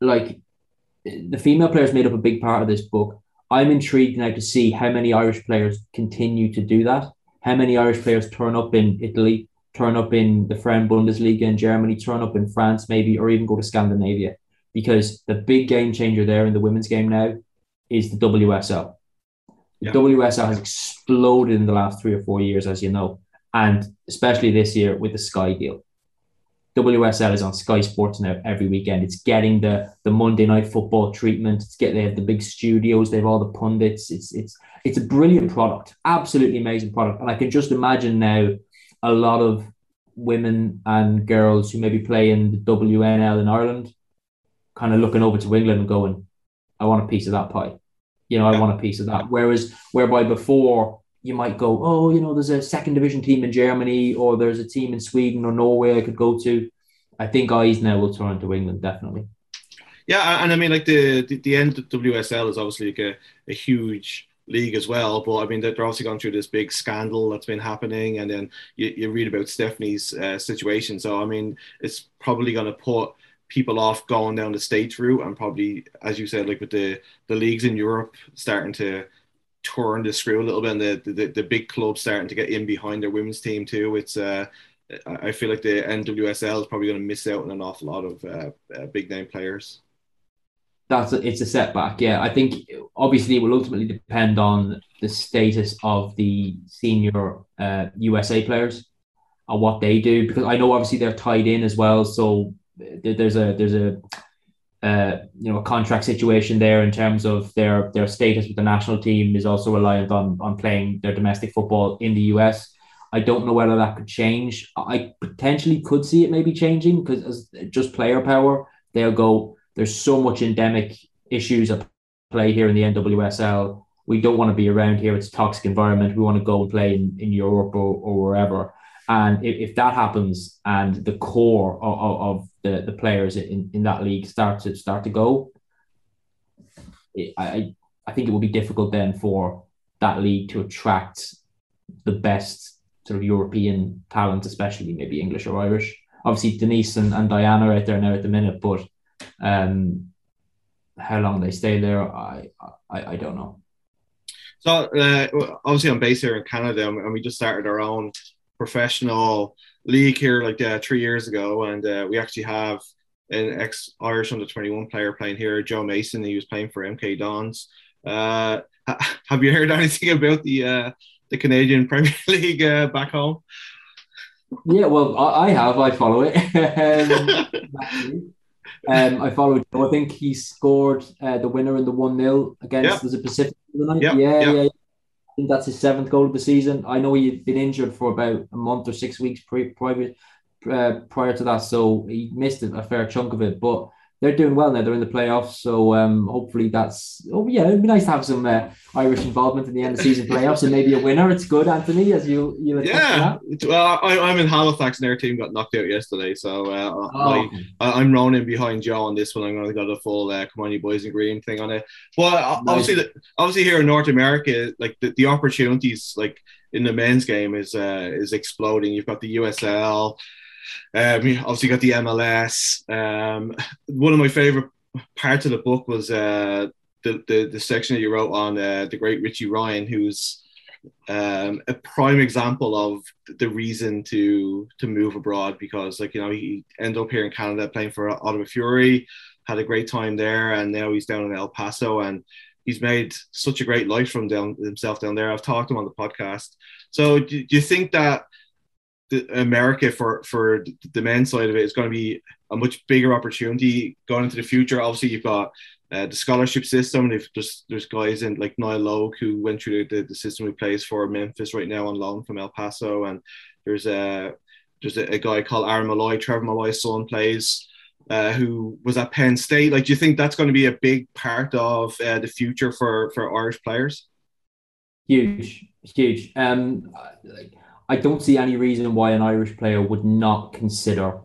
like the female players, made up a big part of this book I'm intrigued now to see how many Irish players continue to do that. How many Irish players turn up in Italy, turn up in the Frauen Bundesliga in Germany, turn up in France, maybe, or even go to Scandinavia. Because the big game changer there in the women's game now is the WSL. The yeah. WSL has exploded in the last three or four years, as you know, and especially this year with the Sky deal. WSL is on Sky Sports now every weekend. It's getting the the Monday night football treatment. It's get they have the big studios. They have all the pundits. It's it's it's a brilliant product, absolutely amazing product. And I can just imagine now a lot of women and girls who maybe play in the WNL in Ireland, kind of looking over to England and going, "I want a piece of that pie." You know, I want a piece of that. Whereas, whereby before you might go, oh, you know, there's a second division team in Germany or there's a team in Sweden or Norway I could go to. I think eyes now will turn to England definitely. Yeah, and I mean, like the the, the NWSL is obviously like a, a huge league as well. But I mean, they're obviously gone through this big scandal that's been happening, and then you, you read about Stephanie's uh, situation. So I mean, it's probably going to put people off going down the states route, and probably, as you said, like with the the leagues in Europe starting to turn the screw a little bit, and the, the the big clubs starting to get in behind their women's team too. It's uh, I feel like the NWSL is probably going to miss out on an awful lot of uh, uh, big name players. That's a, it's a setback. Yeah, I think obviously it will ultimately depend on the status of the senior uh, USA players and what they do because I know obviously they're tied in as well. So there's a there's a uh, you know a contract situation there in terms of their their status with the national team is also reliant on on playing their domestic football in the US. I don't know whether that could change. I potentially could see it maybe changing because as just player power, they'll go. There's so much endemic issues at play here in the NWSL. We don't want to be around here. It's a toxic environment. We want to go and play in, in Europe or, or wherever. And if, if that happens and the core of, of, the, the players in, in that league start to start to go, I I think it will be difficult then for that league to attract the best sort of European talent, especially maybe English or Irish. Obviously, Denise and, and Diana are out there now at the minute, but um, how long they stay there, I I, I don't know. So uh, obviously, I'm based here in Canada, and we just started our own professional league here like uh, three years ago, and uh, we actually have an ex Irish under 21 player playing here, Joe Mason. He was playing for MK Dons. Uh, have you heard anything about the uh, the Canadian Premier League uh, back home? Yeah, well, I, have. I follow it. um, um, I followed. I think he scored uh, the winner in the one 0 against yep. the Pacific. Yep. Yeah, yep. yeah, yeah. Think that's his seventh goal of the season. I know he'd been injured for about a month or six weeks pre- prior uh, prior to that, so he missed a fair chunk of it. But they're doing well now. They're in the playoffs, so um, hopefully that's. Oh yeah, it'd be nice to have some uh, Irish involvement in the end of season playoffs and maybe a winner. It's good, Anthony, as you you. Yeah, well, I, am in Halifax, and their team got knocked out yesterday, so uh, oh. I, am running behind Joe on this one. I'm going to go the full uh, "Come on, you boys in green" thing on it. But uh, nice. obviously, the, obviously here in North America, like the, the opportunities, like in the men's game, is uh, is exploding. You've got the USL. Um, obviously got the MLS. Um, one of my favorite parts of the book was uh, the, the, the section that you wrote on uh, the great Richie Ryan, who's um, a prime example of the reason to to move abroad because, like you know, he ended up here in Canada playing for Ottawa Fury, had a great time there, and now he's down in El Paso and he's made such a great life from down himself down there. I've talked to him on the podcast. So do, do you think that America for for the men's side of it is going to be a much bigger opportunity going into the future. Obviously, you've got uh, the scholarship system. There's just there's guys in like Niall Logue who went through the, the, system who plays for Memphis right now on loan from El Paso, and there's a there's a, a guy called Aaron Molloy, Trevor Molloy's son plays. Uh, who was at Penn State? Like, do you think that's going to be a big part of uh, the future for for Irish players? Huge, huge. Um, like I don't see any reason why an Irish player would not consider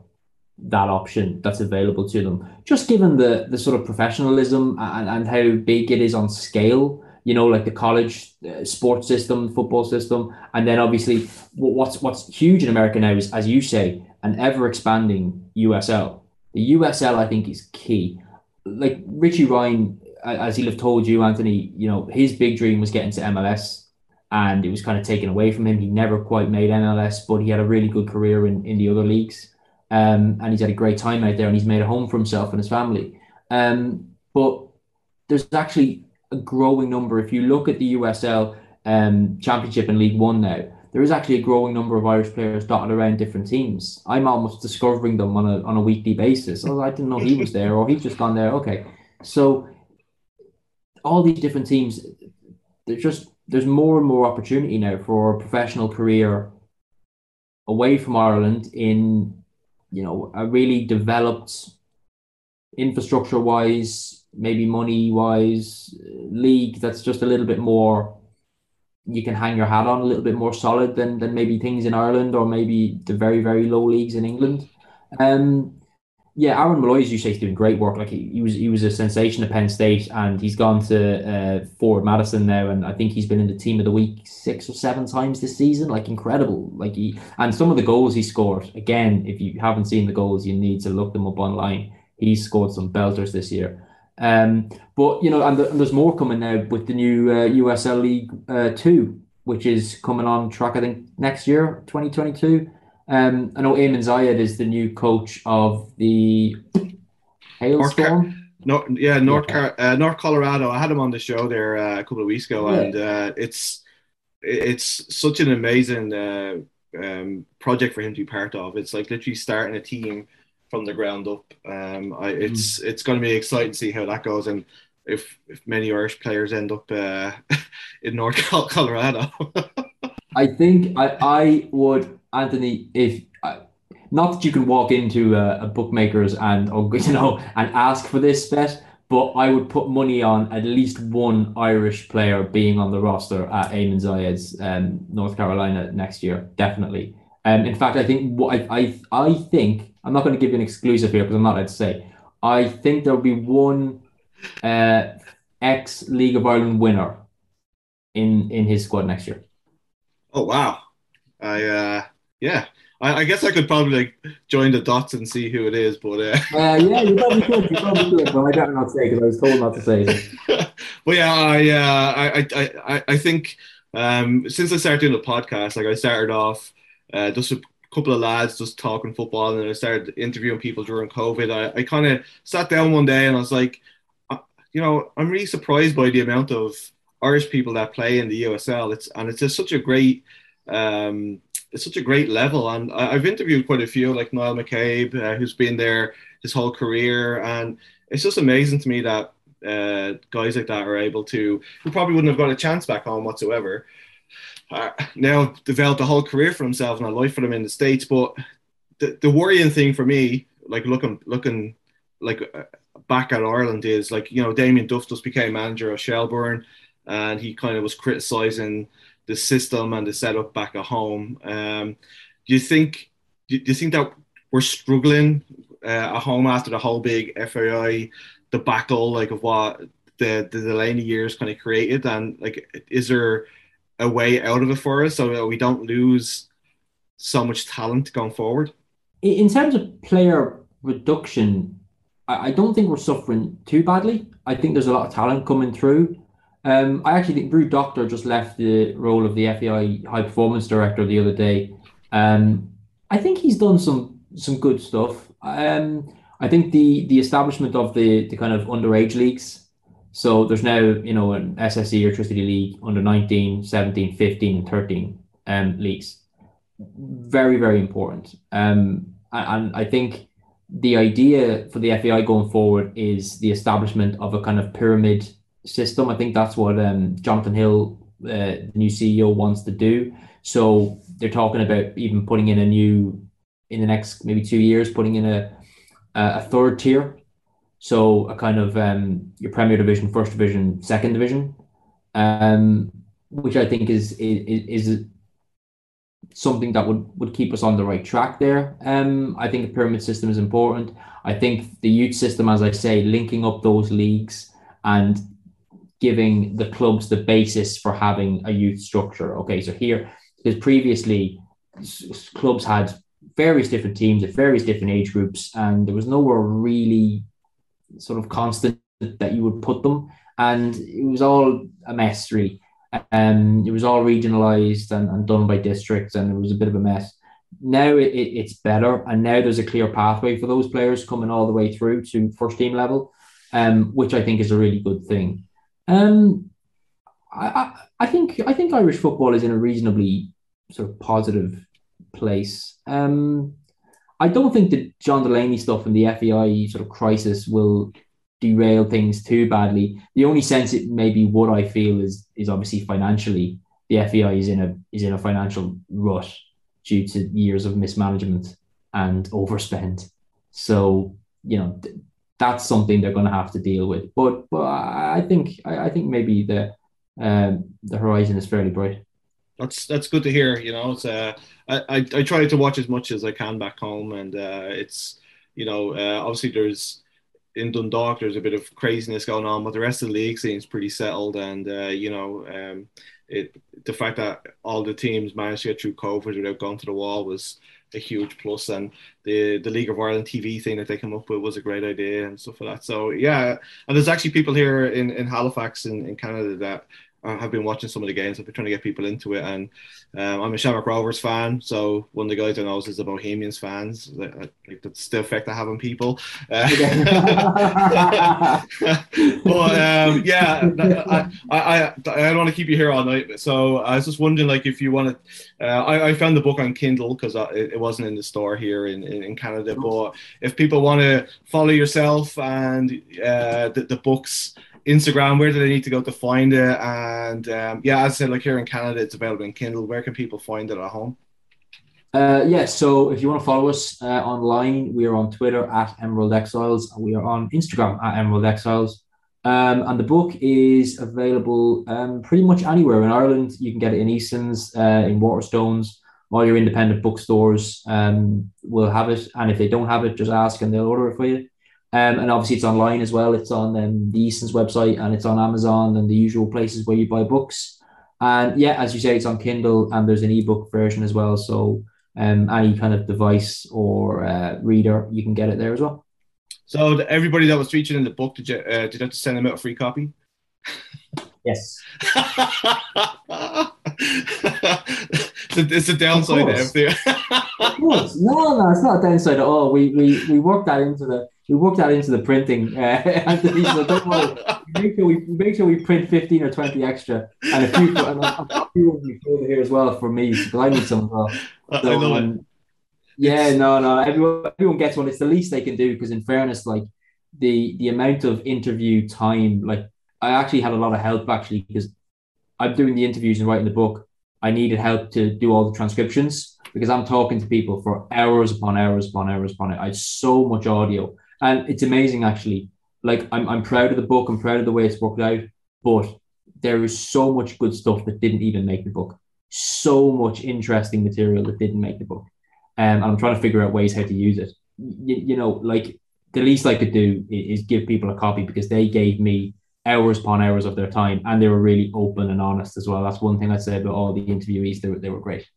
that option that's available to them. Just given the the sort of professionalism and, and how big it is on scale, you know, like the college uh, sports system, football system, and then obviously what's what's huge in America now is, as you say, an ever expanding USL. The USL, I think, is key. Like Richie Ryan, as he'll have told you, Anthony, you know, his big dream was getting to MLS and it was kind of taken away from him. He never quite made MLS, but he had a really good career in, in the other leagues. Um, and he's had a great time out there and he's made a home for himself and his family. Um, but there's actually a growing number. If you look at the USL um, Championship in League One now, there is actually a growing number of Irish players dotted around different teams. I'm almost discovering them on a on a weekly basis. Oh, I didn't know he was there, or he's just gone there. Okay, so all these different teams, they're just there's more and more opportunity now for a professional career away from Ireland in you know a really developed infrastructure wise maybe money wise league that's just a little bit more you can hang your hat on a little bit more solid than than maybe things in Ireland or maybe the very very low leagues in England. Um yeah, Aaron Molloy, as you say, is doing great work. Like he, he was, he was a sensation at Penn State, and he's gone to uh, Forward Madison now, and I think he's been in the team of the week six or seven times this season. Like incredible. Like he and some of the goals he scored. Again, if you haven't seen the goals, you need to look them up online. He's scored some belters this year. Um, but you know, and, the, and, there's more coming now with the new uh, USL League uh, Two, which is coming on track. I think next year, 2022. Um, I know Eamon Zayed is the new coach of the Hailstorm. North, yeah, North. Uh, North Colorado. I had him on the show there uh, a couple of weeks ago, yeah. and uh, it's it's such an amazing uh, um, project for him to be part of. It's like literally starting a team from the ground up. Um, I, it's mm. it's going to be exciting to see how that goes, and if if many Irish players end up uh, in North Colorado. I think I I would Anthony, if not that you can walk into a, a bookmakers and or you know and ask for this bet, but I would put money on at least one Irish player being on the roster at Eamon Zayed's um, North Carolina next year, definitely. Um, in fact, I think what I, I I think I'm not going to give you an exclusive here because I'm not allowed to say. I think there'll be one uh, ex League of Ireland winner in in his squad next year. Oh wow! I uh, yeah. I, I, guess I could probably like join the dots and see who it is, but uh, uh yeah, you probably could. You probably could, but I don't know not to say because I was told not to say. It. but yeah, I, uh, I, I, I, I think um, since I started doing the podcast, like I started off uh, just a couple of lads just talking football, and then I started interviewing people during COVID. I, I kind of sat down one day and I was like, uh, you know, I'm really surprised by the amount of Irish people that play in the USL. It's and it's just such a great. Um, it's such a great level, and I, have interviewed quite a few, like Niall McCabe, uh, who's been there his whole career, and it's just amazing to me that uh, guys like that are able to, who probably wouldn't have got a chance back home whatsoever, uh, now developed a whole career for themselves and a life for them in the states. But the, the worrying thing for me, like looking looking like uh, back at Ireland, is like you know Damien Duff just became manager of Shelbourne, and he kind of was criticising the system and the setup back at home. Um, do you think do you think that we're struggling uh, at home after the whole big FAI debacle, like of what the the Delaney years kind of created, and like, is there a way out of it for us so that we don't lose so much talent going forward? In terms of player reduction, I don't think we're suffering too badly. I think there's a lot of talent coming through. Um, I actually think Ruud Dokter just left the role of the FAI High Performance Director the other day. Um, I think he's done some some good stuff. Um, I think the the establishment of the the kind of underage leagues. So there's now, you know, an SSE Airtricity League under 19, 17, 15, and 13 um, leagues. Very, very important. Um, and I think the idea for the FAI going forward is the establishment of a kind of pyramid system. I think that's what um, Jonathan Hill, uh, the new CEO, wants to do. So they're talking about even putting in a new, in the next maybe two years, putting in a a third tier. So a kind of um, your Premier Division, First Division, Second Division, um, which I think is is, is something that would, would keep us on the right track there. Um, I think the pyramid system is important. I think the youth system, as I say, linking up those leagues and giving the clubs the basis for having a youth structure. Okay, so here, because previously clubs had various different teams at various different age groups, and there was nowhere really sort of constant that you would put them, and it was all a mess really. Um, it was all regionalized and, and done by districts, and it was a bit of a mess. Now it, it, it's better, and now there's a clear pathway for those players coming all the way through to first team level, um, which I think is a really good thing. Um, I, I, I think I think Irish football is in a reasonably sort of positive place. Um, I don't think the John Delaney stuff and the FAI sort of crisis will derail things too badly. The only sense it maybe what I feel is is obviously financially the FAI is in a is in a financial rut due to years of mismanagement and overspend. So you know that's something they're going to have to deal with. But but I think I, I think maybe the um, the horizon is fairly bright that's that's good to hear. You know, it's uh, I, I, I try to watch as much as I can back home, and uh, it's you know uh, obviously there's in Dundalk there's a bit of craziness going on, but the rest of the league seems pretty settled, and uh, you know um, it the fact that all the teams managed to get through COVID without going to the wall was a huge plus and the the League of Ireland TV thing that they came up with was a great idea and stuff like that. So yeah, and there's actually people here in, in Halifax in, in Canada that I have been watching some of the games. I've been trying to get people into it, and um, I'm a Shamrock Rovers fan. So one of the guys I know is the Bohemians fans. Like that's the effect I have on people. Uh, but um, yeah, I, I, I, I don't want to keep you here all night. So I was just wondering, like, if you want to, uh, I, I found the book on Kindle because it, it, wasn't in the store here in, in, in Canada. But if people want to follow yourself and uh, the, the books. Instagram, where do they need to go to find it? And um, yeah, as I said, like here in Canada, it's available in Kindle. Where can people find it at home? Uh, yeah, so if you want to follow us uh, online, we are on Twitter at Emerald Exiles. We are on Instagram at Emerald Exiles. Um, and the book is available um, pretty much anywhere in Ireland. You can get it in Eason's, uh, in Waterstones, all your independent bookstores um, will have it. And if they don't have it, just ask and they'll order it for you. Um, and obviously, it's online as well. It's on um, the Eason's website and it's on Amazon and the usual places where you buy books. And yeah, as you say, it's on Kindle and there's an ebook version as well. So um, any kind of device or uh, reader, you can get it there as well. So everybody that was featured in the book, did you uh, did you have to send them out a free copy? Yes. it's a downside to everything. no, no, it's not a downside at all. We we we worked that into the we worked that into the printing. Uh, so don't worry. Make sure we make sure we print fifteen or twenty extra, and a few and a few of you over here as well for me because I need some as well. So, I love um, it. Yeah, no, no. Everyone everyone gets one. It's the least they can do because, in fairness, like the the amount of interview time, like I actually had a lot of help actually because I'm doing the interviews and writing the book. I needed help to do all the transcriptions because I'm talking to people for hours upon hours upon hours upon it. I had so much audio, and it's amazing actually. Like I'm, I'm proud of the book. I'm proud of the way it's worked out, but there is so much good stuff that didn't even make the book. So much interesting material that didn't make the book, um, and I'm trying to figure out ways how to use it. You, you know, like the least I could do is, give people a copy because they gave me hours upon hours of their time and they were really open and honest as well. That's one thing I'd say about all the interviewees. They were, they were great.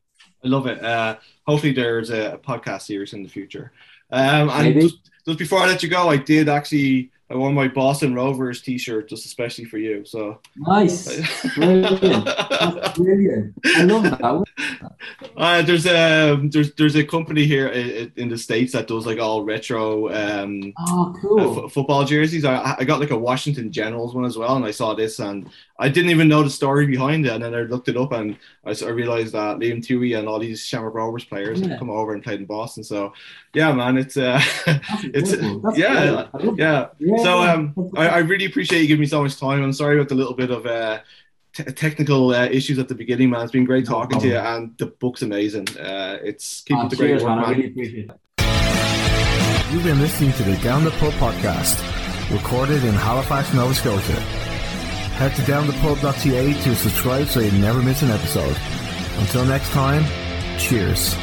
I love it. Uh, hopefully there's a, podcast series in the future. Um, and just, just, before I let you go, I did actually I wore my Boston Rovers T-shirt just especially for you. So nice, brilliant, That's brilliant. I love that. Uh, there's a there's there's a company here in, the states that does like all retro um oh cool uh, f- football jerseys. I I got like a Washington Generals one as well, and I saw this and I didn't even know the story behind it, and then I looked it up and I, I realized that Liam Tuohy and all these Shamrock Rovers players yeah. have come over and played in Boston. So yeah, man, it's uh, it's yeah, yeah, yeah. So um, I, I really appreciate you giving me so much time. I'm sorry about the little bit of uh t- technical uh, issues at the beginning, man. It's been great no talking problem. to you, and the book's amazing. Uh, it's keep oh, the great work, man. man. I really appreciate it. You've been listening to the Down the Pub podcast, recorded in Halifax, Nova Scotia. Head to downthepub.ca to subscribe so you never miss an episode. Until next time, cheers.